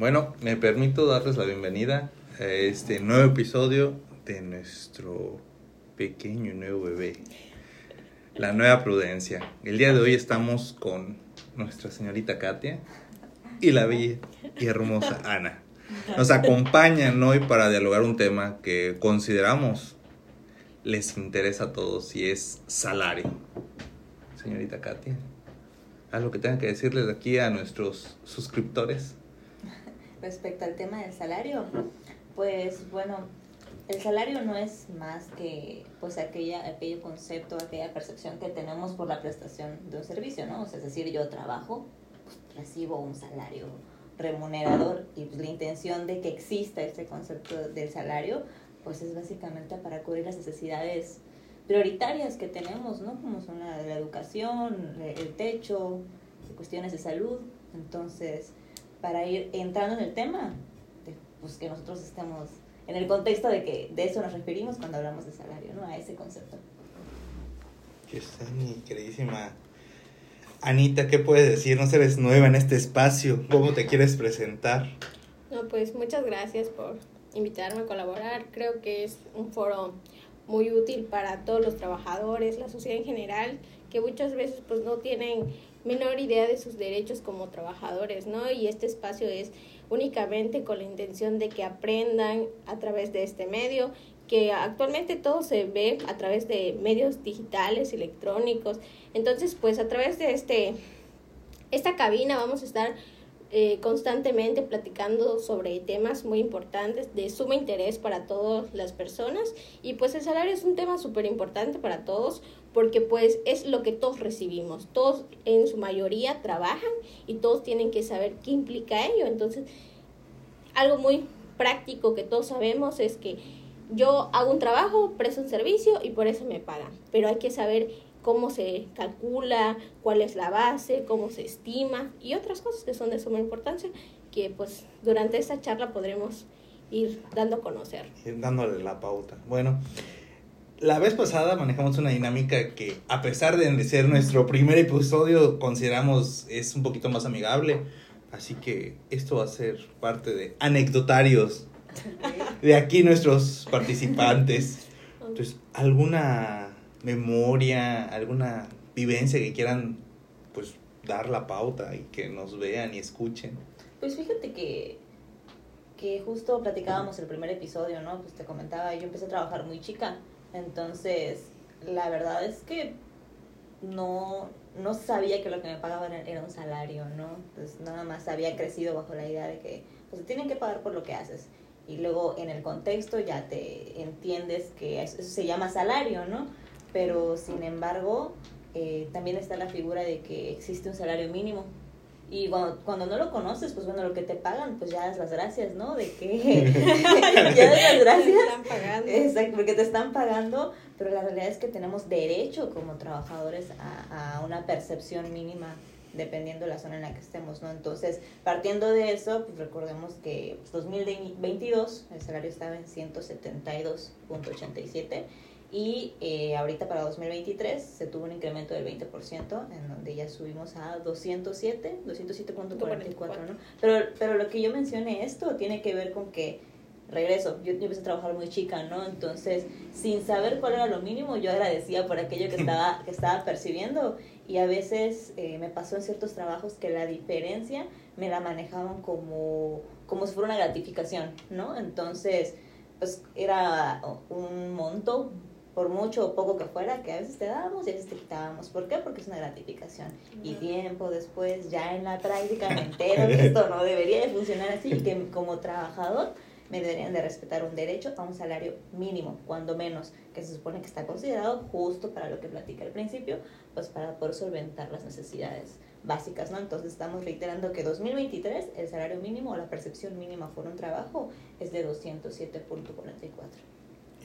Bueno, me permito darles la bienvenida a este nuevo episodio de nuestro pequeño nuevo bebé, la nueva prudencia. El día de hoy estamos con nuestra señorita Katia y la bella y hermosa Ana. Nos acompañan hoy para dialogar un tema que consideramos les interesa a todos y es salario. Señorita Katia, algo que tengan que decirles aquí a nuestros suscriptores respecto al tema del salario, pues bueno, el salario no es más que pues aquella, aquel concepto, aquella percepción que tenemos por la prestación de un servicio, ¿no? O sea, es decir, yo trabajo, pues, recibo un salario remunerador y pues, la intención de que exista este concepto del salario, pues es básicamente para cubrir las necesidades prioritarias que tenemos, ¿no? Como son la, la educación, el techo, cuestiones de salud. Entonces, para ir entrando en el tema, pues que nosotros estemos en el contexto de que de eso nos referimos cuando hablamos de salario, ¿no? A ese concepto. Que está mi queridísima Anita, ¿qué puedes decir? No eres nueva en este espacio. ¿Cómo te quieres presentar? No, pues muchas gracias por invitarme a colaborar. Creo que es un foro muy útil para todos los trabajadores, la sociedad en general, que muchas veces pues no tienen menor idea de sus derechos como trabajadores, ¿no? Y este espacio es únicamente con la intención de que aprendan a través de este medio, que actualmente todo se ve a través de medios digitales, electrónicos. Entonces, pues a través de este esta cabina vamos a estar eh, constantemente platicando sobre temas muy importantes de suma interés para todas las personas. Y pues el salario es un tema súper importante para todos porque pues es lo que todos recibimos, todos en su mayoría trabajan y todos tienen que saber qué implica ello, entonces algo muy práctico que todos sabemos es que yo hago un trabajo, presto un servicio y por eso me pagan, pero hay que saber cómo se calcula, cuál es la base, cómo se estima y otras cosas que son de suma importancia que pues durante esta charla podremos ir dando a conocer. Ir dándole la pauta. Bueno, la vez pasada manejamos una dinámica que a pesar de ser nuestro primer episodio consideramos es un poquito más amigable, así que esto va a ser parte de anecdotarios de aquí nuestros participantes. Entonces, ¿alguna memoria, alguna vivencia que quieran pues dar la pauta y que nos vean y escuchen? Pues fíjate que, que justo platicábamos el primer episodio, ¿no? Pues te comentaba, yo empecé a trabajar muy chica, entonces la verdad es que no, no sabía que lo que me pagaban era un salario, ¿no? Pues nada más había crecido bajo la idea de que pues tienen que pagar por lo que haces. Y luego en el contexto ya te entiendes que eso se llama salario, ¿no? Pero sin embargo eh, también está la figura de que existe un salario mínimo. Y cuando, cuando no lo conoces, pues bueno, lo que te pagan, pues ya das las gracias, ¿no? De que ya das las gracias. Te están pagando. Exacto, porque te están pagando, pero la realidad es que tenemos derecho como trabajadores a, a una percepción mínima dependiendo de la zona en la que estemos, ¿no? Entonces, partiendo de eso, pues recordemos que 2022 el salario estaba en 172.87 y eh, ahorita para 2023 se tuvo un incremento del 20%, en donde ya subimos a 207, 207.44, ¿no? Pero, pero lo que yo mencioné esto tiene que ver con que, regreso, yo, empecé a trabajar muy chica, ¿no? Entonces, sin saber cuál era lo mínimo, yo agradecía por aquello que estaba, que estaba percibiendo. Y a veces eh, me pasó en ciertos trabajos que la diferencia me la manejaban como, como si fuera una gratificación, ¿no? Entonces, pues era un monto por mucho o poco que fuera, que a veces te dábamos y a veces te quitábamos. ¿Por qué? Porque es una gratificación. Y tiempo después, ya en la práctica, me entero que esto no debería de funcionar así y que como trabajador me deberían de respetar un derecho a un salario mínimo, cuando menos, que se supone que está considerado justo para lo que platica al principio, pues para poder solventar las necesidades básicas, ¿no? Entonces estamos reiterando que 2023 el salario mínimo o la percepción mínima por un trabajo es de 207.44.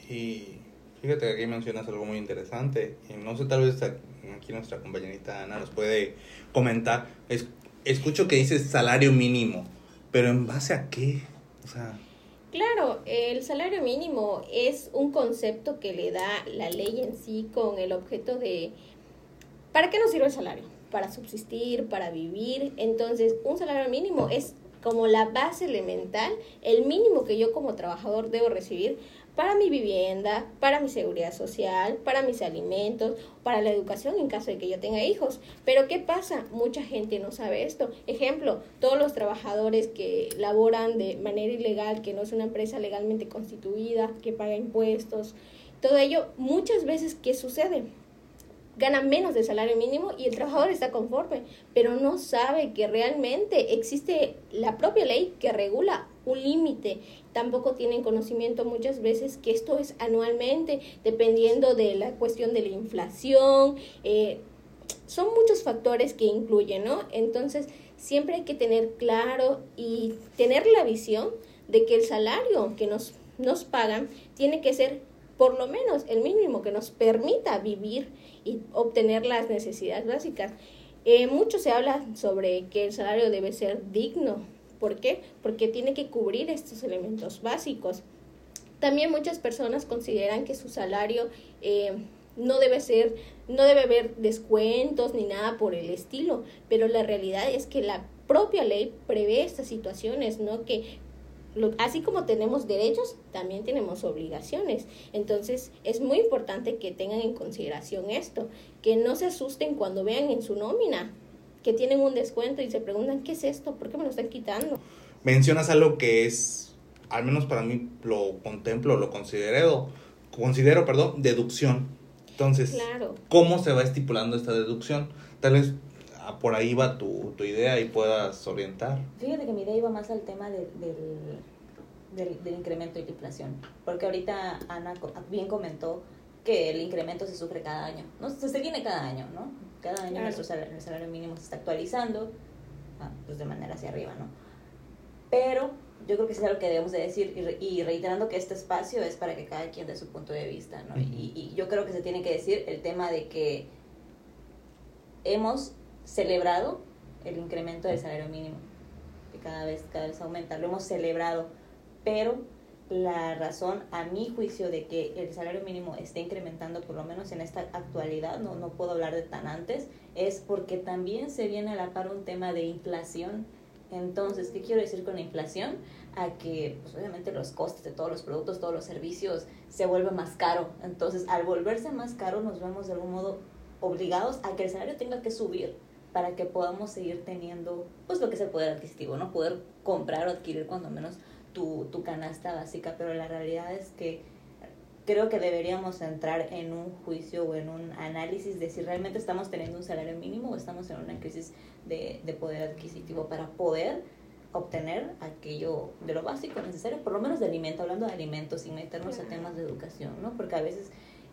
Y Fíjate que aquí mencionas algo muy interesante. Y no sé, tal vez aquí nuestra compañerita Ana nos puede comentar. Es, escucho que dices salario mínimo, pero ¿en base a qué? O sea... Claro, el salario mínimo es un concepto que le da la ley en sí con el objeto de... ¿Para qué nos sirve el salario? Para subsistir, para vivir. Entonces, un salario mínimo es como la base elemental, el mínimo que yo como trabajador debo recibir para mi vivienda, para mi seguridad social, para mis alimentos, para la educación en caso de que yo tenga hijos. Pero ¿qué pasa? Mucha gente no sabe esto. Ejemplo, todos los trabajadores que laboran de manera ilegal, que no es una empresa legalmente constituida, que paga impuestos, todo ello, muchas veces, ¿qué sucede? gana menos del salario mínimo y el trabajador está conforme, pero no sabe que realmente existe la propia ley que regula un límite. Tampoco tienen conocimiento muchas veces que esto es anualmente, dependiendo de la cuestión de la inflación. Eh, son muchos factores que incluyen, ¿no? Entonces, siempre hay que tener claro y tener la visión de que el salario que nos, nos pagan tiene que ser por lo menos el mínimo que nos permita vivir y obtener las necesidades básicas. Eh, mucho se habla sobre que el salario debe ser digno. ¿Por qué? Porque tiene que cubrir estos elementos básicos. También muchas personas consideran que su salario eh, no debe ser, no debe haber descuentos ni nada por el estilo, pero la realidad es que la propia ley prevé estas situaciones, ¿no? Que así como tenemos derechos, también tenemos obligaciones. Entonces, es muy importante que tengan en consideración esto, que no se asusten cuando vean en su nómina que tienen un descuento y se preguntan, ¿qué es esto? ¿Por qué me lo están quitando? Mencionas algo que es, al menos para mí lo contemplo, lo considero, considero, perdón, deducción. Entonces, ¿cómo se va estipulando esta deducción? Tal vez por ahí va tu, tu idea y puedas orientar. Fíjate que mi idea iba más al tema del, del, incremento y la inflación, porque ahorita Ana bien comentó que el incremento se sufre cada año, ¿no? Se, se tiene cada año, ¿no? Cada año nuestro salario, el salario mínimo se está actualizando, ah, pues de manera hacia arriba, ¿no? Pero yo creo que es algo que debemos de decir y, reiterando que este espacio es para que cada quien dé su punto de vista, ¿no? y, y yo creo que se tiene que decir el tema de que hemos celebrado el incremento del salario mínimo, que cada vez, cada vez aumenta, lo hemos celebrado, pero la razón, a mi juicio, de que el salario mínimo esté incrementando, por lo menos en esta actualidad, no, no puedo hablar de tan antes, es porque también se viene a la par un tema de inflación. Entonces, ¿qué quiero decir con la inflación? A que, pues, obviamente, los costes de todos los productos, todos los servicios, se vuelve más caro. Entonces, al volverse más caro, nos vemos de algún modo obligados a que el salario tenga que subir para que podamos seguir teniendo pues lo que es el poder adquisitivo, ¿no? Poder comprar o adquirir cuando menos tu, tu canasta básica, pero la realidad es que creo que deberíamos entrar en un juicio o en un análisis de si realmente estamos teniendo un salario mínimo o estamos en una crisis de, de poder adquisitivo para poder obtener aquello de lo básico necesario, por lo menos de alimento, hablando de alimentos, sin meternos en temas de educación, ¿no? Porque a veces,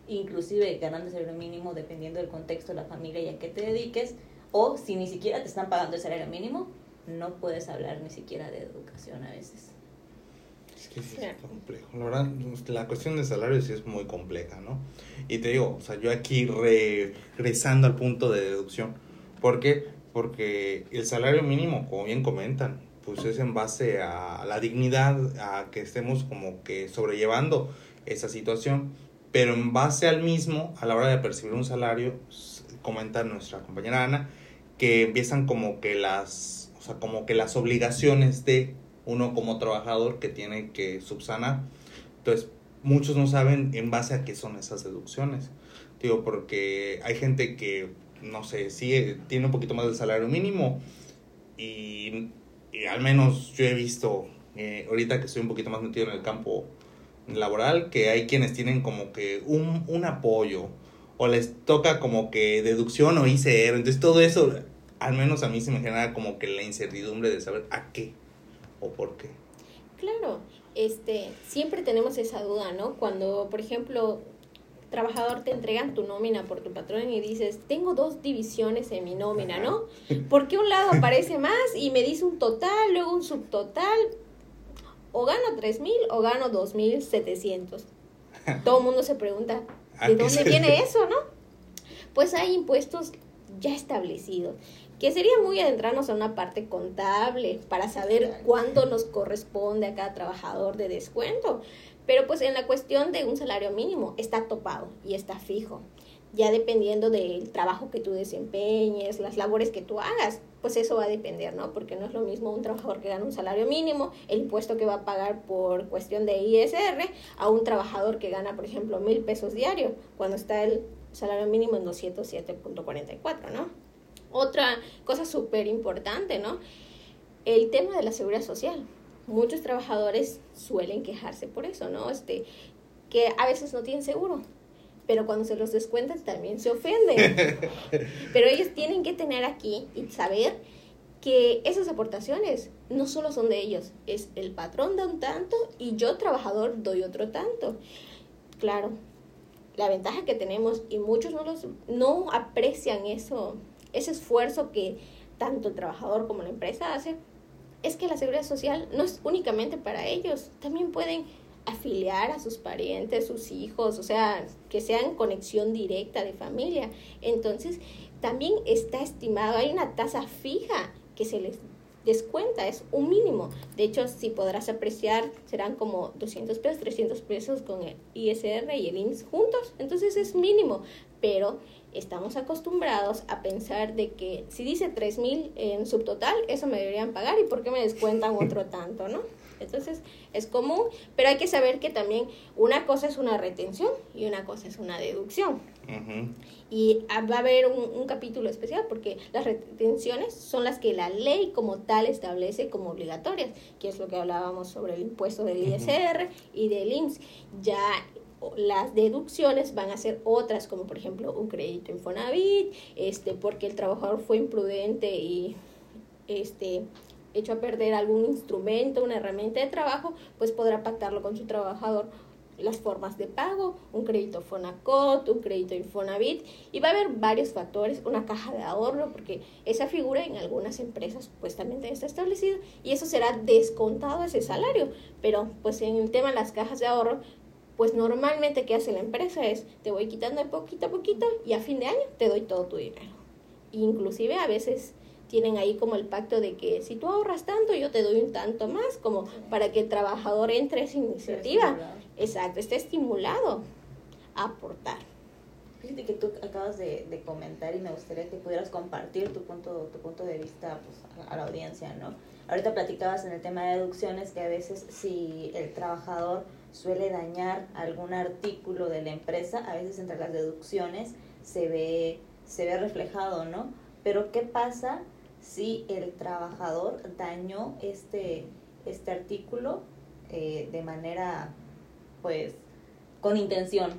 inclusive ganando el salario mínimo, dependiendo del contexto de la familia y a qué te dediques, o si ni siquiera te están pagando el salario mínimo, no puedes hablar ni siquiera de educación a veces. Es que sí es complejo. La verdad, la cuestión de salario sí es muy compleja, ¿no? Y te digo, o sea, yo aquí regresando al punto de deducción. ¿Por qué? Porque el salario mínimo, como bien comentan, pues es en base a la dignidad, a que estemos como que sobrellevando esa situación. Pero en base al mismo, a la hora de percibir un salario, comenta nuestra compañera Ana, que empiezan como que las, o sea, como que las obligaciones de uno como trabajador que tiene que subsanar. Entonces, muchos no saben en base a qué son esas deducciones. Digo, porque hay gente que, no sé, sí tiene un poquito más del salario mínimo y, al menos yo he visto, eh, ahorita que estoy un poquito más metido en el campo laboral, que hay quienes tienen como que un, un apoyo o les toca como que deducción o ICR. Entonces todo eso al menos a mí se me genera como que la incertidumbre de saber a qué o por qué. Claro, este, siempre tenemos esa duda, ¿no? Cuando, por ejemplo, trabajador te entregan tu nómina por tu patrón y dices, tengo dos divisiones en mi nómina, ¿no? Porque un lado aparece más y me dice un total, luego un subtotal, o gano tres mil o gano dos mil setecientos. Todo el mundo se pregunta, ¿de dónde viene eso, no? Pues hay impuestos ya establecidos que sería muy adentrarnos a una parte contable para saber cuánto nos corresponde a cada trabajador de descuento. Pero pues en la cuestión de un salario mínimo está topado y está fijo, ya dependiendo del trabajo que tú desempeñes, las labores que tú hagas. pues eso va a depender, ¿no? Porque no es lo mismo un trabajador que gana un salario mínimo, el impuesto que va a pagar por cuestión de ISR, a un trabajador que gana, por ejemplo, mil pesos diario, cuando está el salario mínimo en 207.44, ¿no? Otra cosa súper importante, ¿no? El tema de la seguridad social. Muchos trabajadores suelen quejarse por eso, ¿no? Este, que a veces no tienen seguro, pero cuando se los descuentan también se ofenden. pero ellos tienen que tener aquí y saber que esas aportaciones no solo son de ellos, es el patrón da un tanto y yo trabajador doy otro tanto. Claro, la ventaja que tenemos y muchos no los no aprecian eso, ese esfuerzo que tanto el trabajador como la empresa hace, es que la seguridad social no es únicamente para ellos, también pueden afiliar a sus parientes, sus hijos, o sea, que sean conexión directa de familia. Entonces, también está estimado, hay una tasa fija que se les descuenta, es un mínimo. De hecho, si podrás apreciar, serán como 200 pesos, 300 pesos con el ISR y el INS juntos, entonces es mínimo, pero estamos acostumbrados a pensar de que si dice 3 mil en subtotal, eso me deberían pagar y por qué me descuentan otro tanto, ¿no? Entonces es común, pero hay que saber que también una cosa es una retención y una cosa es una deducción. Y va a haber un, capítulo especial porque las retenciones son las que la ley como tal establece como obligatorias, que es lo que hablábamos sobre el impuesto del ISR y del IMSS. Ya las deducciones van a ser otras, como por ejemplo un crédito Infonavit, este, porque el trabajador fue imprudente y este hecho a perder algún instrumento, una herramienta de trabajo, pues podrá pactarlo con su trabajador. Las formas de pago, un crédito Fonacot, un crédito Infonavit y va a haber varios factores, una caja de ahorro, porque esa figura en algunas empresas pues también está establecida y eso será descontado ese salario, pero pues en el tema de las cajas de ahorro pues normalmente ¿qué hace la empresa? Es te voy quitando de poquito a poquito y a fin de año te doy todo tu dinero. Inclusive a veces tienen ahí como el pacto de que si tú ahorras tanto, yo te doy un tanto más, como para que el trabajador entre esa iniciativa. Exacto, esté estimulado a aportar. Fíjate que tú acabas de, de, comentar y me gustaría que pudieras compartir tu punto, tu punto de vista pues, a, la audiencia, ¿no? Ahorita platicabas en el tema de deducciones que a veces si el trabajador suele dañar algún artículo de la empresa, a veces entre las deducciones se ve, se ve reflejado, ¿no? Pero ¿qué pasa si el trabajador dañó este, este artículo eh, de manera, pues, con intención,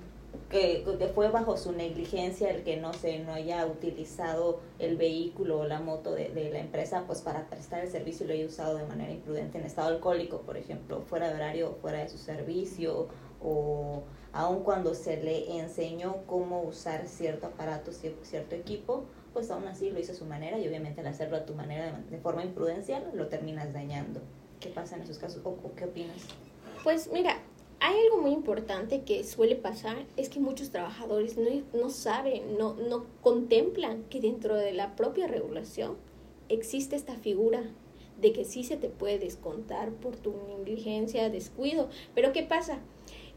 que, que, fue bajo su negligencia el que no se no haya utilizado el vehículo o la moto de, de, la empresa pues para prestar el servicio y lo haya usado de manera imprudente en estado alcohólico por ejemplo fuera de horario fuera de su servicio o aun cuando se le enseñó cómo usar cierto aparato cierto equipo pues aún así lo hizo a su manera y obviamente al hacerlo a tu manera de, forma imprudencial lo terminas dañando. ¿Qué pasa en esos casos o, qué opinas? Pues mira, hay algo muy importante que suele pasar, es que muchos trabajadores no, no saben, no, no contemplan que dentro de la propia regulación existe esta figura de que sí se te puede descontar por tu negligencia, descuido. Pero ¿qué pasa?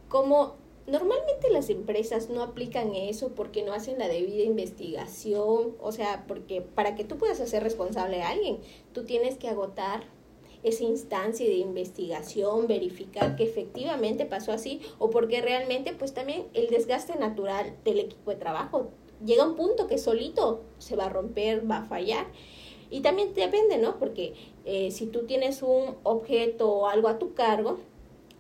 Como Normalmente las empresas no aplican eso porque no hacen la debida investigación, o sea, porque para que tú puedas hacer responsable a alguien, tú tienes que agotar esa instancia de investigación, verificar que efectivamente pasó así o porque realmente pues también el desgaste natural del equipo de trabajo llega a un punto que solito se va a romper, va a fallar. Y también depende, ¿no? Porque eh, si tú tienes un objeto o algo a tu cargo,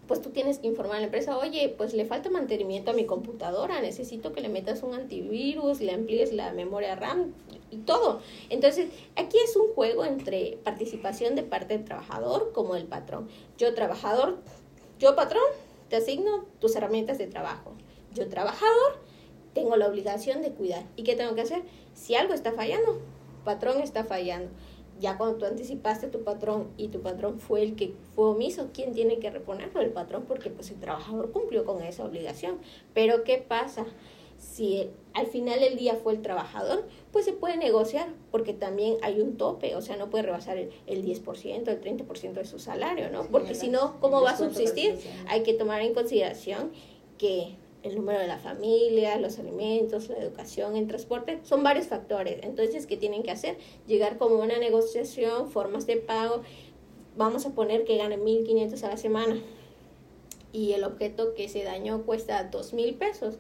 pues tú tienes que informar a la empresa, oye, pues le falta mantenimiento a mi computadora, necesito que le metas un antivirus, le amplíes la memoria RAM y todo. Entonces, aquí es un juego entre participación de parte del trabajador como del patrón. Yo trabajador, yo patrón, te asigno tus herramientas de trabajo. Yo trabajador, tengo la obligación de cuidar. ¿Y qué tengo que hacer? Si algo está fallando, patrón está fallando ya cuando tú anticipaste tu patrón y tu patrón fue el que fue omiso, ¿quién tiene que reponerlo? El patrón, porque pues el trabajador cumplió con esa obligación. Pero ¿qué pasa? Si al final del día fue el trabajador, pues se puede negociar, porque también hay un tope, o sea, no puede rebasar el, el 10%, el 30% de su salario, ¿no? porque si no, ¿cómo va a subsistir? Hay que tomar en consideración que el número de la familia, los alimentos, la educación, el transporte, son varios factores. Entonces, ¿qué tienen que hacer? Llegar como una negociación, formas de pago. Vamos a poner que gane 1.500 a la semana y el objeto que se dañó cuesta $2,000 pesos.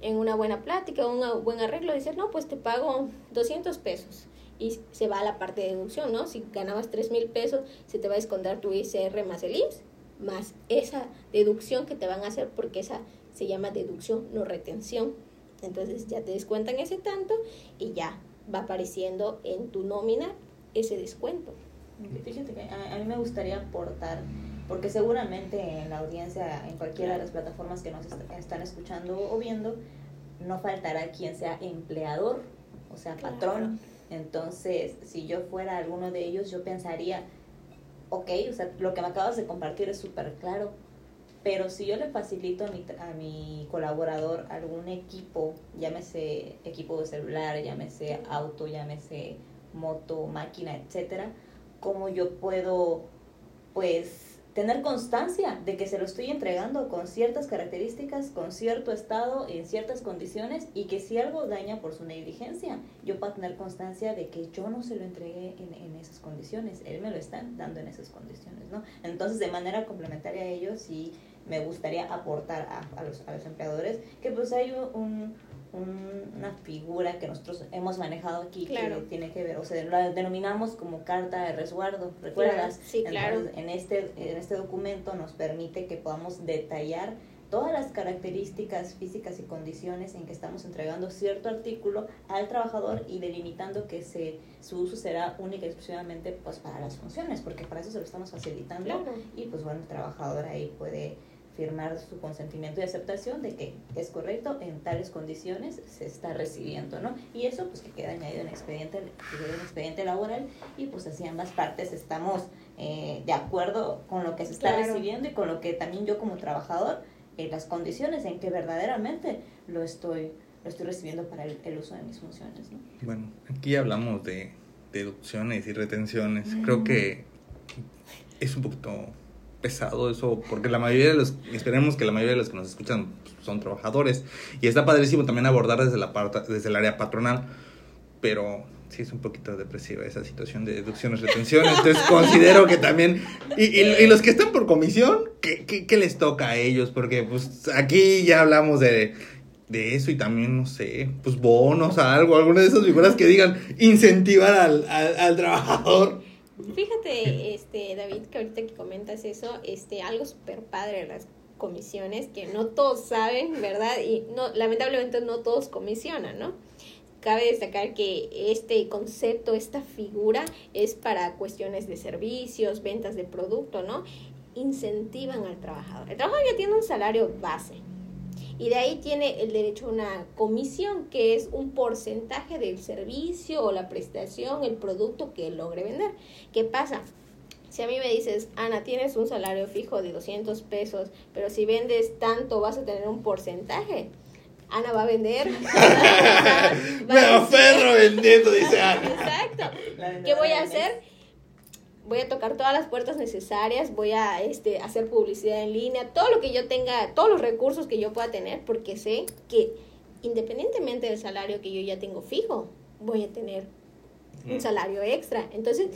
En una buena plática, un buen arreglo, dices, no, pues te pago 200 pesos y se va a la parte de deducción, ¿no? Si ganabas $3,000 mil pesos, se te va a descontar tu ICR más el IMSS, más esa deducción que te van a hacer porque esa se llama deducción, no retención. Entonces ya te descuentan ese tanto y ya va apareciendo en tu nómina ese descuento. Fíjate que a, mí me gustaría aportar, porque seguramente en la audiencia, en cualquiera de las plataformas que nos están escuchando o viendo, no faltará quien sea empleador, o sea, patrón. Entonces, si yo fuera alguno de ellos, yo pensaría, ok, o sea, lo que me acabas de compartir es súper claro, pero si yo le facilito a mi, a mi colaborador algún equipo, llámese equipo de celular, llámese auto, llámese moto, máquina, etcétera, cómo yo puedo, pues, tener constancia de que se lo estoy entregando con ciertas características, con cierto estado, en ciertas condiciones y que si algo daña por su negligencia, yo puedo tener constancia de que yo no se lo entregué en, en esas condiciones, él me lo está dando en esas condiciones, ¿no? Entonces, de manera complementaria a ello, sí me gustaría aportar a, a, los, a los empleadores que pues hay un una figura que nosotros hemos manejado aquí que tiene que ver, o sea, la denominamos como carta de resguardo, ¿recuerdas? Sí, claro. en este, en este documento nos permite que podamos detallar todas las características físicas y condiciones en que estamos entregando cierto artículo al trabajador y delimitando que se, su uso será única y exclusivamente pues para las funciones, porque para eso se lo estamos facilitando y pues bueno, el trabajador ahí puede firmar su consentimiento y aceptación de que es correcto, en tales condiciones se está recibiendo, ¿no? Y eso pues que queda añadido en expediente, en expediente laboral y pues así ambas partes estamos eh, de acuerdo con lo que se está recibiendo y con lo que también yo como trabajador, en eh, las condiciones en que verdaderamente lo estoy, lo estoy recibiendo para el, uso de mis funciones, ¿no? Bueno, aquí hablamos de deducciones y retenciones. Creo que es un poquito pesado eso, porque la mayoría de los, esperemos que la mayoría de los que nos escuchan son trabajadores, y está padrísimo también abordar desde, la parte, desde el área patronal, pero sí es un poquito depresiva esa situación de deducciones, retenciones, entonces considero que también, y, y, los que están por comisión, ¿qué, ¿qué, qué, les toca a ellos? Porque pues aquí ya hablamos de, de eso y también, no sé, pues bonos, algo, alguna de esas figuras que digan incentivar al, al, al trabajador. Fíjate, este, David, que ahorita que comentas eso, este, algo súper padre de las comisiones que no todos saben, ¿verdad? Y no, lamentablemente no todos comisionan, ¿no? Cabe destacar que este concepto, esta figura es para cuestiones de servicios, ventas de producto, ¿no? Incentivan al trabajador. El trabajador ya tiene un salario base, y de ahí tiene el derecho a una comisión, que es un porcentaje del servicio o la prestación, el producto que logre vender. ¿Qué pasa? Si a mí me dices, Ana, tienes un salario fijo de 200 pesos, pero si vendes tanto vas a tener un porcentaje. Ana va a vender. me aferro vendiendo, dice Ana. Exacto. ¿Qué voy a hacer? Voy a tocar todas las puertas necesarias, voy a este, hacer publicidad en línea, todo lo que yo tenga, todos los recursos que yo pueda tener, porque sé que independientemente del salario que yo ya tengo fijo, voy a tener un salario extra. Entonces,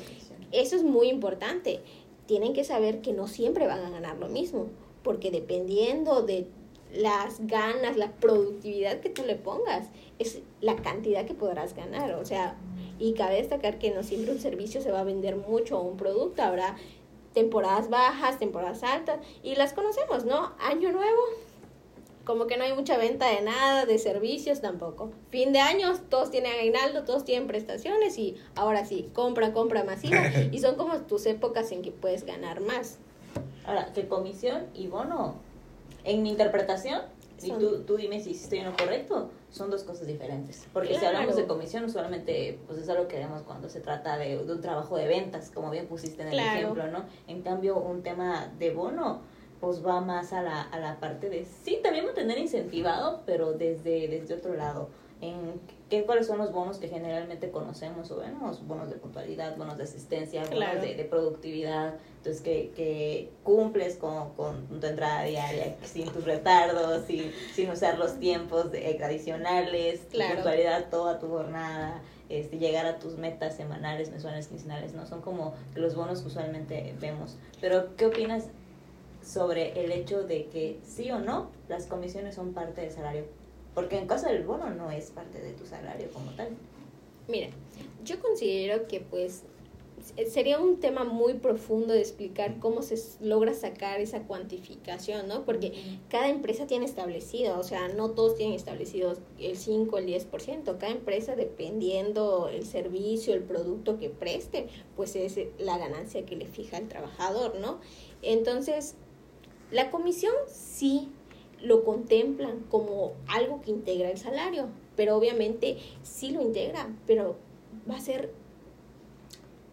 eso es muy importante. Tienen que saber que no siempre van a ganar lo mismo, porque dependiendo de las ganas, la productividad que tú le pongas, es la cantidad que podrás ganar. O sea, y cabe destacar que no siempre un servicio se va a vender mucho o un producto, habrá temporadas bajas, temporadas altas, y las conocemos, ¿no? Año nuevo, como que no hay mucha venta de nada, de servicios tampoco. Fin de año, todos tienen aguinaldo, todos tienen prestaciones y ahora sí, compra, compra masiva y son como tus épocas en que puedes ganar más. Ahora, que comisión y bono, en mi interpretación, y tú, tú dime si estoy en lo correcto, son dos cosas diferentes. Porque si hablamos de comisión, usualmente pues es algo que vemos cuando se trata de, un trabajo de ventas, como bien pusiste en el ejemplo, ¿no? En cambio, un tema de bono, pues va más a la, a la parte de, sí, también tener incentivado, pero desde, desde otro lado. en qué, cuáles son los bonos que generalmente conocemos o vemos, bonos de puntualidad, bonos de asistencia, bonos de, productividad, entonces que, que cumples con, con, tu entrada diaria, sin tus retardos, sin, sin usar los tiempos de, adicionales, puntualidad toda tu jornada. Este, llegar a tus metas semanales, mensuales, quincenales, ¿no? Son como los bonos que usualmente vemos. Pero, ¿qué opinas sobre el hecho de que sí o no las comisiones son parte del salario porque en caso del bono no es parte de tu salario como tal. Mira, yo considero que pues sería un tema muy profundo de explicar cómo se logra sacar esa cuantificación, ¿no? Porque cada empresa tiene establecido, o sea, no todos tienen establecido el 5, el 10%, cada empresa dependiendo el servicio, el producto que preste, pues es la ganancia que le fija el trabajador, ¿no? Entonces, la comisión sí lo contemplan como algo que integra el salario, pero obviamente sí lo integra, pero va a ser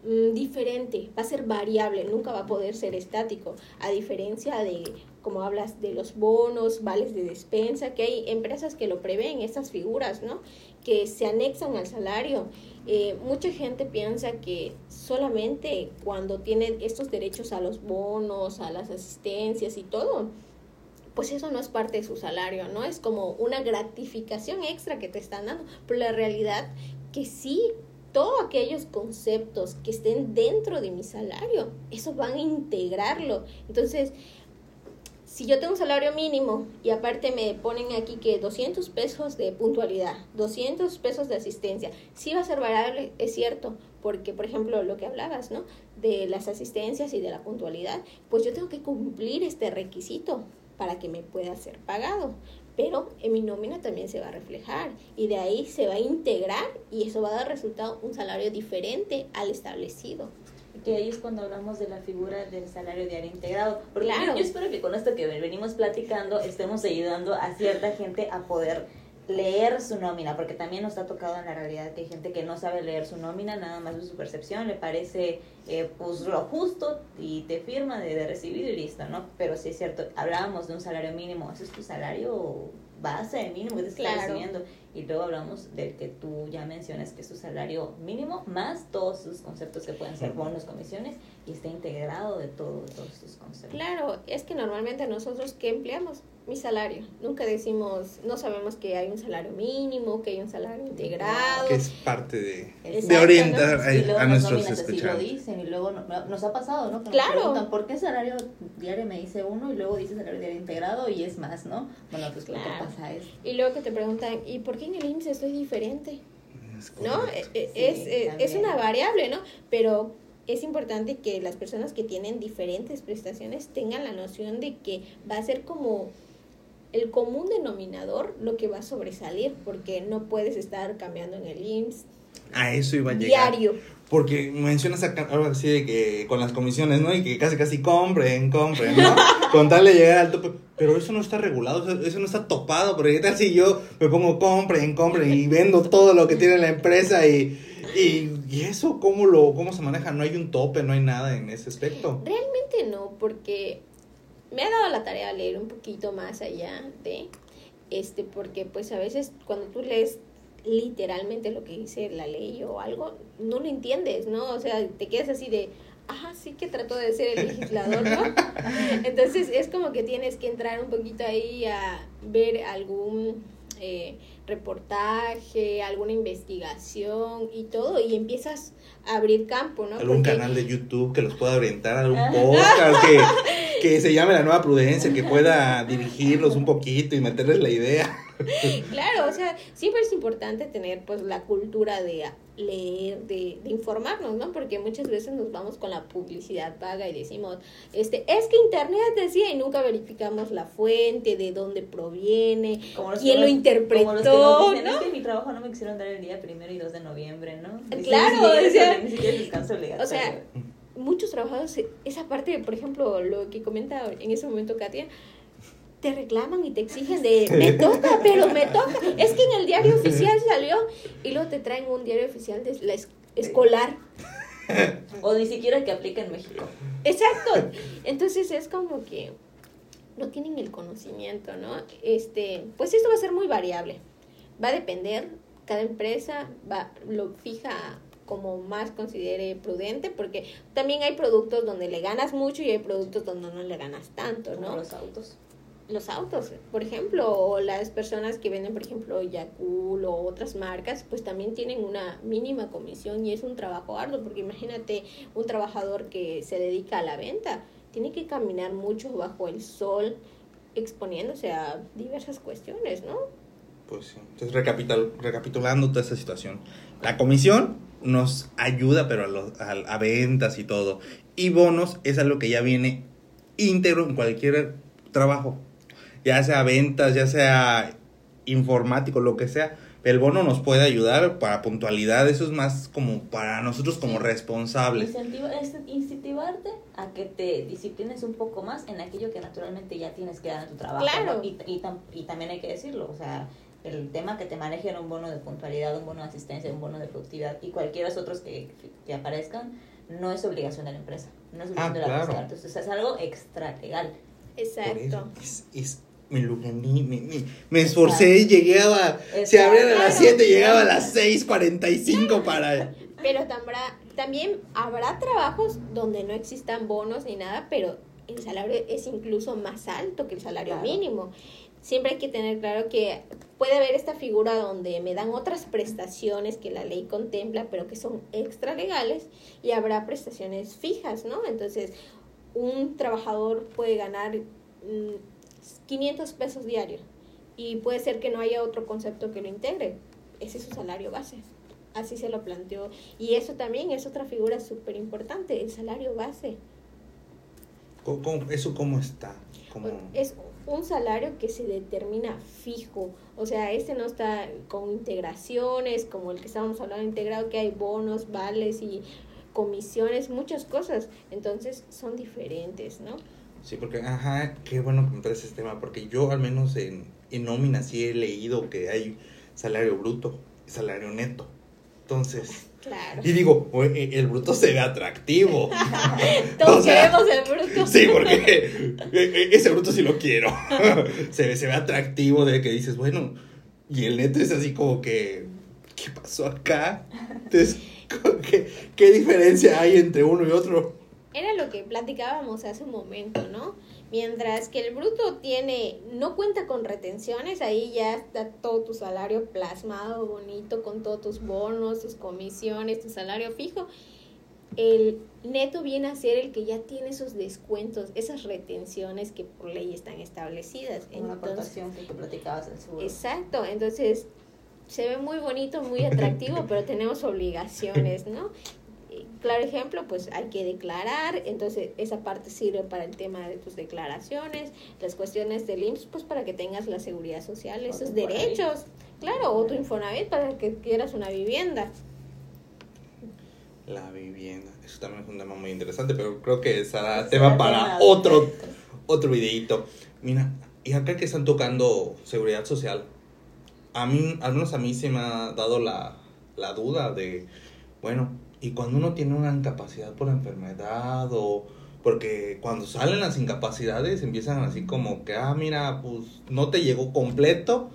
mm, diferente, va a ser variable, nunca va a poder ser estático, a diferencia de, como hablas, de los bonos, vales de despensa, que hay empresas que lo prevén, estas figuras, ¿no? Que se anexan al salario. Eh, mucha gente piensa que solamente cuando tiene estos derechos a los bonos, a las asistencias y todo, pues eso no es parte de su salario, ¿no? Es como una gratificación extra que te están dando, pero la realidad que sí, todos aquellos conceptos que estén dentro de mi salario, eso van a integrarlo. Entonces, si yo tengo un salario mínimo y aparte me ponen aquí que 200 pesos de puntualidad, 200 pesos de asistencia, sí va a ser variable, es cierto, porque por ejemplo lo que hablabas, ¿no? De las asistencias y de la puntualidad, pues yo tengo que cumplir este requisito para que me pueda ser pagado. Pero en mi nómina también se va a reflejar y de ahí se va a integrar y eso va a dar resultado un salario diferente al establecido que ahí es cuando hablamos de la figura del salario diario integrado. Porque claro. yo, espero que con esto que venimos platicando estemos ayudando a cierta gente a poder leer su nómina, porque también nos ha tocado en la realidad que hay gente que no sabe leer su nómina, nada más de su percepción, le parece eh, pues lo justo y te firma de, de recibir y listo, ¿no? Pero sí es cierto, hablábamos de un salario mínimo, ¿ese es tu salario base mínimo que te estás recibiendo? Y luego hablamos del que tú ya mencionas que es tu salario mínimo, más todos sus conceptos que pueden ser bonos, comisiones, y está integrado de todo, todos sus conceptos. Claro, es que normalmente nosotros, ¿qué empleamos? mi salario. Nunca decimos, no sabemos que hay un salario mínimo, que hay un salario integrado. Que es parte de, de orientar a, nuestros escuchantes. lo dicen y luego nos ha pasado, ¿no? claro. Nos preguntan, ¿por qué salario diario me dice uno y luego dice salario diario integrado y es más, ¿no? Bueno, pues claro. lo que pasa es... Y luego que te preguntan, ¿y por qué en el IMSS estoy diferente? ¿No? E, e, es, es, es una variable, ¿no? Pero es importante que las personas que tienen diferentes prestaciones tengan la noción de que va a ser como el común denominador lo que va a sobresalir, porque no puedes estar cambiando en el IMSS. A eso iba a llegar. Diario. Porque mencionas algo así de que con las comisiones, ¿no? Y que casi casi compren, compren, ¿no? con tal de llegar al tope. Pero eso no está regulado, eso no está topado. Porque tal si yo me pongo compren, compren y vendo todo lo que tiene la empresa y, y, y, eso cómo lo cómo se maneja? No hay un tope, no hay nada en ese aspecto. Realmente no, porque me ha dado la tarea de leer un poquito más allá de, este, porque pues a veces cuando tú lees literalmente lo que dice la ley o algo, no lo entiendes, ¿no? O sea, te quedas así de, ah, sí que trató de ser el legislador, ¿no? Entonces es como que tienes que entrar un poquito ahí a ver algún eh, reportaje, alguna investigación y todo, y empiezas a abrir campo, ¿no? Algún canal de YouTube que los pueda orientar, algún podcast que, que se llame La Nueva Prudencia, que pueda dirigirlos un poquito y meterles la idea. Claro, o sea, siempre es importante tener pues la cultura de leer, de, de, informarnos, ¿no? Porque muchas veces nos vamos con la publicidad paga y decimos, este, es que internet decía y nunca verificamos la fuente, de dónde proviene, quién lo interpretó, ¿no? Es que mi trabajo no me quisieron dar el día primero y 2 de noviembre, ¿no? claro, o sea, ni siquiera descanso legal. O sea, muchos trabajadores, esa parte, por ejemplo, lo que comenta en ese momento Katia, te reclaman y te exigen de, me toca, pero me toca. Es que en el diario oficial salió y luego te traen un diario oficial de la escolar. O ni siquiera que aplica en México. Exacto. Entonces es como que no tienen el conocimiento, ¿no? Este, pues esto va a ser muy variable. va a depender, cada empresa va, lo fija como más considere prudente, porque también hay productos donde le ganas mucho y hay productos donde no le ganas tanto, ¿no? los autos. Los autos, por ejemplo, o las personas que venden, por ejemplo, Yakul o otras marcas, pues también tienen una mínima comisión y es un trabajo arduo, porque imagínate un trabajador que se dedica a la venta, tiene que caminar mucho bajo el sol, exponiéndose a diversas cuestiones, ¿no? Pues sí. Entonces, recapitulando toda esta situación. La comisión nos ayuda, pero a, a, ventas y todo. Y bonos es algo que ya viene íntegro en cualquier trabajo. Ya sea ventas, ya sea informático, lo que sea. El bono nos puede ayudar para puntualidad, eso es más como para nosotros como responsables. incentivarte a que te disciplines un poco más en aquello que naturalmente ya tienes que dar en tu trabajo. Claro. Y, y, y, también hay que decirlo, o sea, el tema que te manejen un bono de puntualidad, un bono de asistencia, un bono de productividad y cualquiera otros que, que aparezcan, no es obligación de la empresa. No es obligación ah, de la claro. empresa. Entonces es algo extra legal. Exacto. Es, es, me lo gané, me, me, me esforcé, llegué a... Se abrían a las 7, llegaba a las 6.45 para... Pero también habrá trabajos donde no existan bonos ni nada, pero el salario es incluso más alto que el salario Claro. mínimo. Siempre hay que tener claro que puede haber esta figura donde me dan otras prestaciones que la ley contempla, pero que son extra legales, y habrá prestaciones fijas, ¿no? Entonces, un trabajador puede ganar mm, 500 pesos diarios y puede ser que no haya otro concepto que lo integre. Ese es su salario base. Así se lo planteó. Y eso también es otra figura súper importante, el salario base. ¿Cómo- cómo- ¿Eso cómo está? ¿Cómo... Es un salario que se determina fijo. O sea, este no está con integraciones, como el que estábamos hablando integrado, que hay bonos, vales y comisiones, muchas cosas. Entonces son diferentes, ¿no? Sí, porque, ajá, qué bueno que me traes ese tema, porque yo al menos en, en nómina sí he leído que hay salario bruto y salario neto. Entonces, Claro. y digo, "Oye, el bruto se ve atractivo. Todos o sea, queremos el bruto. Sí, porque e- e- ese bruto sí lo quiero. Se ve, se ve atractivo de que dices, bueno, y el neto es así como que, ¿qué pasó acá? Entonces, ¿qué, qué diferencia hay entre uno y otro? Era lo que platicábamos hace un momento, ¿no? Mientras que el bruto tiene, no cuenta con retenciones, ahí ya está todo tu salario plasmado, bonito, con todos tus bonos, tus comisiones, tu salario fijo. El neto viene a ser el que ya tiene esos descuentos, esas retenciones que por ley están establecidas. Una aportación que tú platicabas del seguro. Exacto, entonces se ve muy bonito, muy atractivo, pero tenemos obligaciones, ¿no? Claro ejemplo, pues hay que declarar, entonces esa parte sirve para el tema de tus declaraciones, las cuestiones del IMSS, pues para que tengas la seguridad social, esos derechos, claro, o tu Infonavit para que quieras una vivienda. La vivienda. Eso también es un tema muy interesante, pero creo que será Será tema para otro, otro videito. Mira, y acá que están tocando seguridad social, a mí, al menos a mí se me ha dado la, la duda de, bueno, y cuando uno tiene una incapacidad por enfermedad o porque cuando salen las incapacidades empiezan así como que, ah, mira, pues no te llegó completo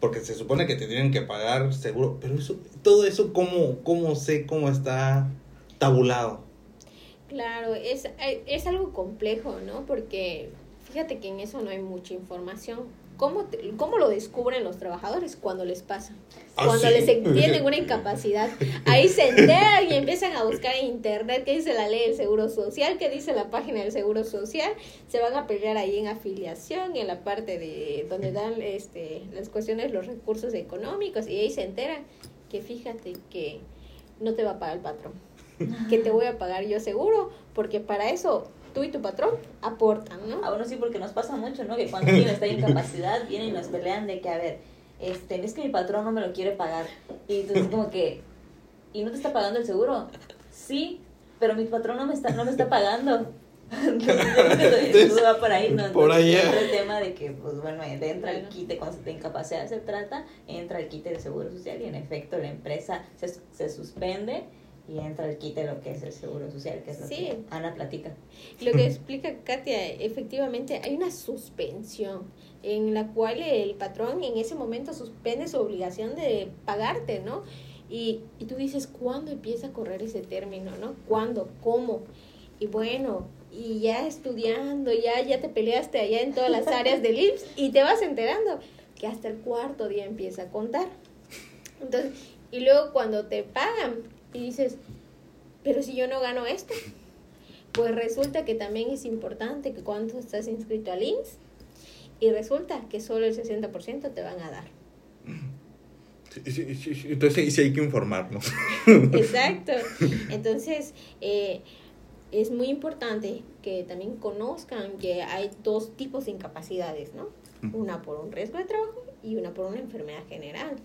porque se supone que te tienen que pagar seguro, pero eso, todo eso, ¿cómo, cómo sé cómo está tabulado? Claro, es, eh, es algo complejo, ¿no? Porque fíjate que en eso no hay mucha información. ¿Cómo, te- ¿Cómo lo descubren los trabajadores? Cuando les pasa. Ah, Cuando sí. les tienen una incapacidad. Ahí se enteran y empiezan a buscar en internet qué dice la ley del Seguro Social, qué dice la página del Seguro Social. Se van a pelear ahí en afiliación, en la parte de donde dan este, las cuestiones, los recursos económicos. Y ahí se enteran que fíjate que no te va a pagar el patrón que te voy a pagar yo seguro, porque para eso tú y tu patrón aportan, ¿no? Ah, bueno, sí, porque nos pasa mucho, ¿no? Que cuando alguien está en incapacidad, vienen y nos pelean de que, a ver, este, es que mi patrón no me lo quiere pagar. Y entonces como que, ¿y no te está pagando el seguro? Sí, pero mi patrón no me está, no me está pagando. Entonces, todo va por ahí, ¿no? Por Entonces, allá. entra el tema de que, pues bueno, entra el quite, cuando de incapacidad se trata, entra el quite de seguro social y en efecto la empresa se, se suspende y entra el quite lo que es el seguro social, que es lo que Ana platica. Lo que explica Katia, efectivamente hay una suspensión en la cual el patrón en ese momento suspende su obligación de pagarte, ¿no? Y, y tú dices, ¿cuándo empieza a correr ese término, no? ¿Cuándo? ¿Cómo? Y bueno, y ya estudiando, ya, ya te peleaste allá en todas las áreas del IPS y te vas enterando que hasta el cuarto día empieza a contar. Entonces, y luego cuando te pagan, y dices, pero si yo no gano esto, pues resulta que también es importante que cuando estás inscrito al IMSS y resulta que solo el 60% te van a dar. Entonces sí hay que informarnos. Exacto. Entonces, eh, es muy importante que también conozcan que hay dos tipos de incapacidades, ¿no? Una por un riesgo de trabajo y una por una enfermedad general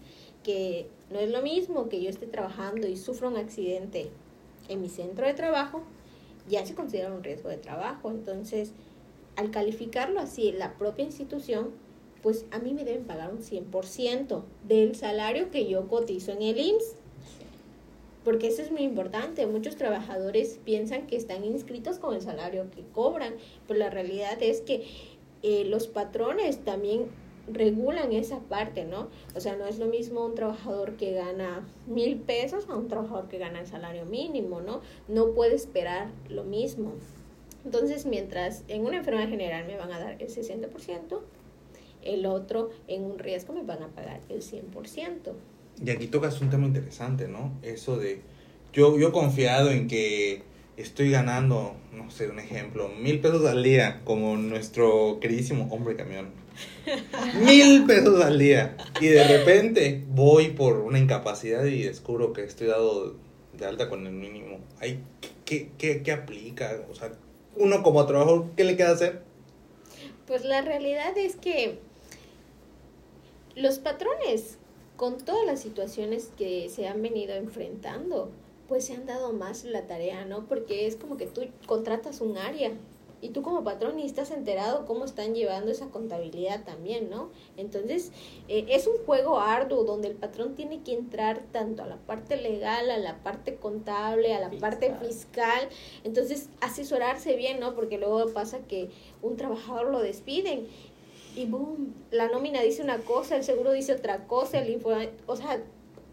que no es lo mismo que yo esté trabajando y sufra un accidente en mi centro de trabajo, ya se considera un riesgo de trabajo. Entonces, al calificarlo así, la propia institución, pues a mí me deben pagar un 100% del salario que yo cotizo en el IMSS. Porque eso es muy importante. Muchos trabajadores piensan que están inscritos con el salario que cobran, pero la realidad es que eh, los patrones también regulan esa parte, ¿no? O sea, no es lo mismo un trabajador que gana mil pesos a un trabajador que gana el salario mínimo, ¿no? No puede esperar lo mismo. Entonces, mientras en una enfermedad general me van a dar el 60%, el otro en un riesgo me van a pagar el 100%. Y aquí tocas un tema interesante, ¿no? Eso de, yo, yo confiado en que estoy ganando, no sé, un ejemplo, mil pesos al día, como nuestro queridísimo hombre camión Mil pesos al día. Y de repente voy por una incapacidad y descubro que estoy dado de alta con el mínimo. Ay, ¿qué, qué, qué aplica? O sea, uno como trabajador, ¿qué le queda hacer? Pues la realidad es que los patrones, con todas las situaciones que se han venido enfrentando, pues se han dado más la tarea, ¿no? Porque es como que tú contratas un área y tú como patrón ni estás enterado cómo están llevando esa contabilidad también, ¿no? Entonces, eh, es un juego arduo donde el patrón tiene que entrar tanto a la parte legal, a la parte contable, a la parte fiscal. Entonces, asesorarse bien, ¿no? Porque luego pasa que un trabajador lo despiden y boom, la nómina dice una cosa, el seguro dice otra cosa, el info, o sea,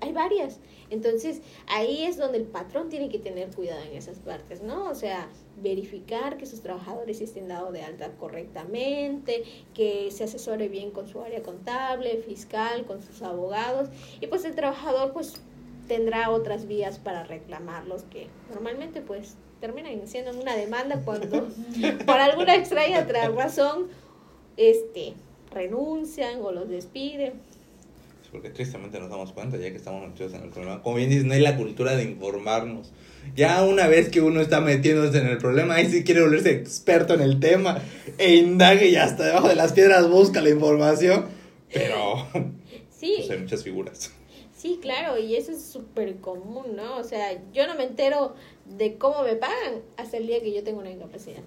hay varias. Entonces, ahí es donde el patrón tiene que tener cuidado en esas partes, ¿no? O sea, verificar que sus trabajadores estén dados de alta correctamente, que se asesore bien con su área contable, fiscal, con sus abogados. Y pues el trabajador pues tendrá otras vías para reclamarlos que normalmente pues terminan siendo una demanda cuando por alguna extraña razón este renuncian o los despiden porque tristemente nos damos cuenta ya que estamos metidos en el problema. Como bien dices, no hay la cultura de informarnos. Ya una vez que uno está metiéndose en el problema, ahí sí quiere volverse experto en el tema e indague y hasta debajo de las piedras busca la información. Pero sí. Pues hay muchas figuras. Sí, claro, y eso es súper común, ¿no? O sea, yo no me entero de cómo me pagan hasta el día que yo tengo una incapacidad.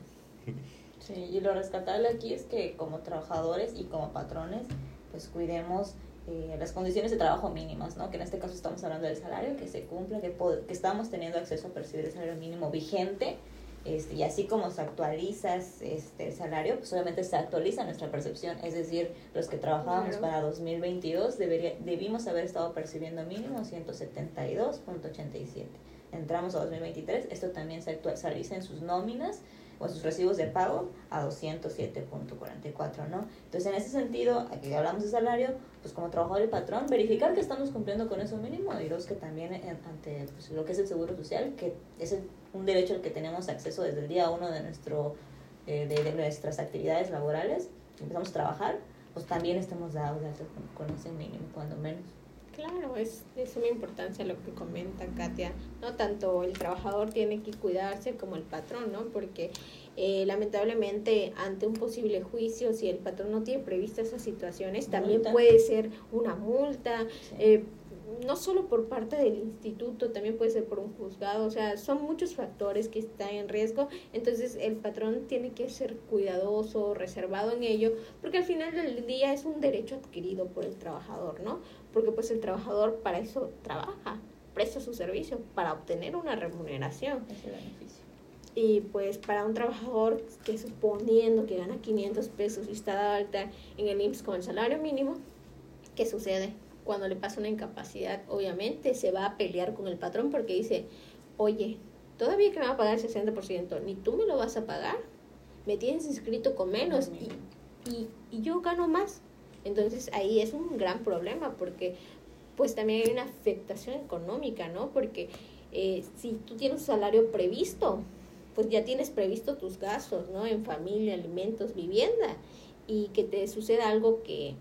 Sí, y lo rescatable aquí es que como trabajadores y como patrones, pues cuidemos eh, las condiciones de trabajo mínimas, ¿no? que en este caso estamos hablando del salario, que se cumpla, que, que estamos teniendo acceso a percibir el salario mínimo vigente, este, y así como se actualiza este, el salario, pues obviamente se actualiza nuestra percepción, es decir, los que trabajábamos para 2022 debería, debimos haber estado percibiendo mínimo 172.87. Entramos a 2023, esto también se actualiza en sus nóminas, o sus recibos de pago a 207.44, ¿no? Entonces, en ese sentido, aquí hablamos de salario, pues como trabajador y patrón, verificar que estamos cumpliendo con eso mínimo y dos, que también ante pues, lo que es el seguro social, que es un derecho al que tenemos acceso desde el día uno de, nuestro, eh, de, nuestras actividades laborales, empezamos a trabajar, pues también estemos dados con, con ese mínimo, cuando menos. Claro, es de suma importancia lo que comenta Katia. No tanto el trabajador tiene que cuidarse como el patrón, ¿no? Porque eh, lamentablemente ante un posible juicio, si el patrón no tiene previstas esas situaciones, también puede ser una multa. Eh, no solo por parte del instituto, también puede ser por un juzgado, o sea, son muchos factores que están en riesgo, entonces el patrón tiene que ser cuidadoso, reservado en ello, porque al final del día es un derecho adquirido por el trabajador, ¿no? Porque pues el trabajador para eso trabaja, presta su servicio para obtener una remuneración. Beneficio. Y pues para un trabajador que suponiendo que gana 500 pesos y está dado alta en el IMSS con el salario mínimo, ¿qué sucede? Cuando le pasa una incapacidad, obviamente se va a pelear con el patrón porque dice, oye, todavía que me va a pagar el 60%, ni tú me lo vas a pagar, me tienes inscrito con menos y, y, y yo gano más. Entonces ahí es un gran problema porque pues también hay una afectación económica, ¿no? Porque eh, si tú tienes un salario previsto, pues ya tienes previsto tus gastos, ¿no? En familia, alimentos, vivienda, y que te suceda algo que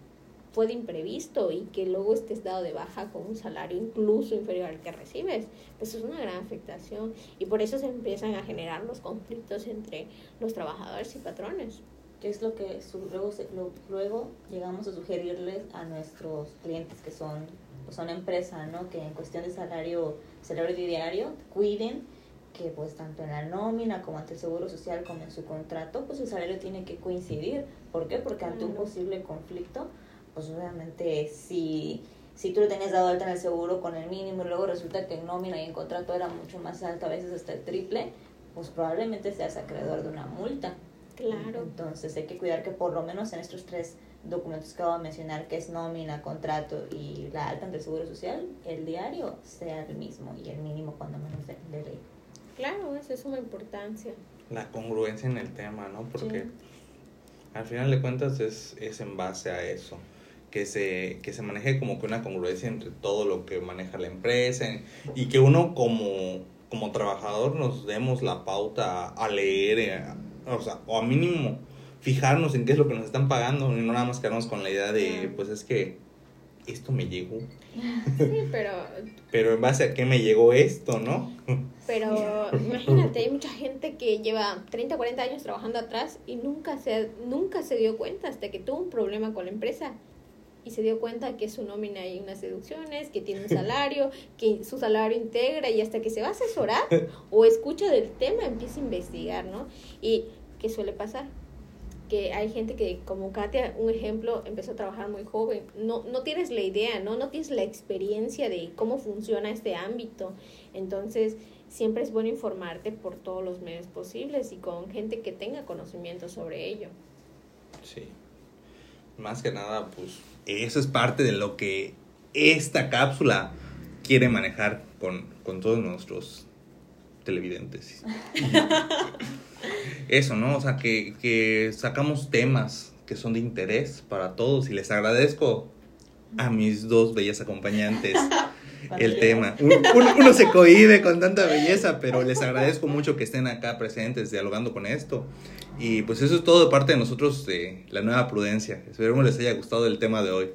fue de imprevisto y que luego estés dado de baja con un salario incluso inferior al que recibes, pues es una gran afectación y por eso se empiezan a generar los conflictos entre los trabajadores y patrones. ¿Qué es lo que luego, luego llegamos a sugerirles a nuestros clientes que son, pues son empresas, ¿no? Que en cuestión de salario, salario diario, cuiden que pues tanto en la nómina como ante el seguro social como en su contrato, pues el salario tiene que coincidir. ¿Por qué? Porque ante un posible conflicto, pues obviamente si, si tú lo tenías dado alta en el seguro con el mínimo y luego resulta que en nómina y en contrato era mucho más alto, a veces hasta el triple, pues probablemente seas acreedor de una multa. Claro. Entonces hay que cuidar que por lo menos en estos tres documentos que acabo de mencionar, que es nómina, contrato y la alta ante el seguro social, el diario sea el mismo y el mínimo cuando menos de, de ley. Claro, eso es suma importancia. La congruencia en el tema, ¿no? Porque al final de cuentas es, es en base a eso. Que se, que se maneje como que una congruencia entre todo lo que maneja la empresa y que uno como, como trabajador nos demos la pauta a, leer, eh, o sea, o a mínimo fijarnos en qué es lo que nos están pagando y no nada más quedarnos con la idea de, pues es que esto me llegó. Sí, pero... pero en base a qué me llegó esto, ¿no? Pero imagínate, hay mucha gente que lleva 30, 40 años trabajando atrás y nunca se, nunca se dio cuenta hasta que tuvo un problema con la empresa y se dio cuenta que su nómina hay unas deducciones, que tiene un salario, que su salario integra y hasta que se va a asesorar o escucha del tema empieza a investigar, ¿no? Y ¿qué suele pasar? que hay gente que, como Katia, un ejemplo, empezó a trabajar muy joven. No, no tienes la idea, ¿no? No tienes la experiencia de cómo funciona este ámbito. Entonces, siempre es bueno informarte por todos los medios posibles y con gente que tenga conocimiento sobre ello. Sí. Más que nada, pues eso es parte de lo que esta cápsula quiere manejar con, con todos nuestros televidentes. Eso, ¿no? O sea, que, que sacamos temas que son de interés para todos y les agradezco a mis dos bellas acompañantes el tema. Uno, se cohíbe con tanta belleza, pero les agradezco mucho que estén acá presentes dialogando con esto. Y pues eso es todo de parte de nosotros de la nueva prudencia. Esperemos les haya gustado el tema de hoy.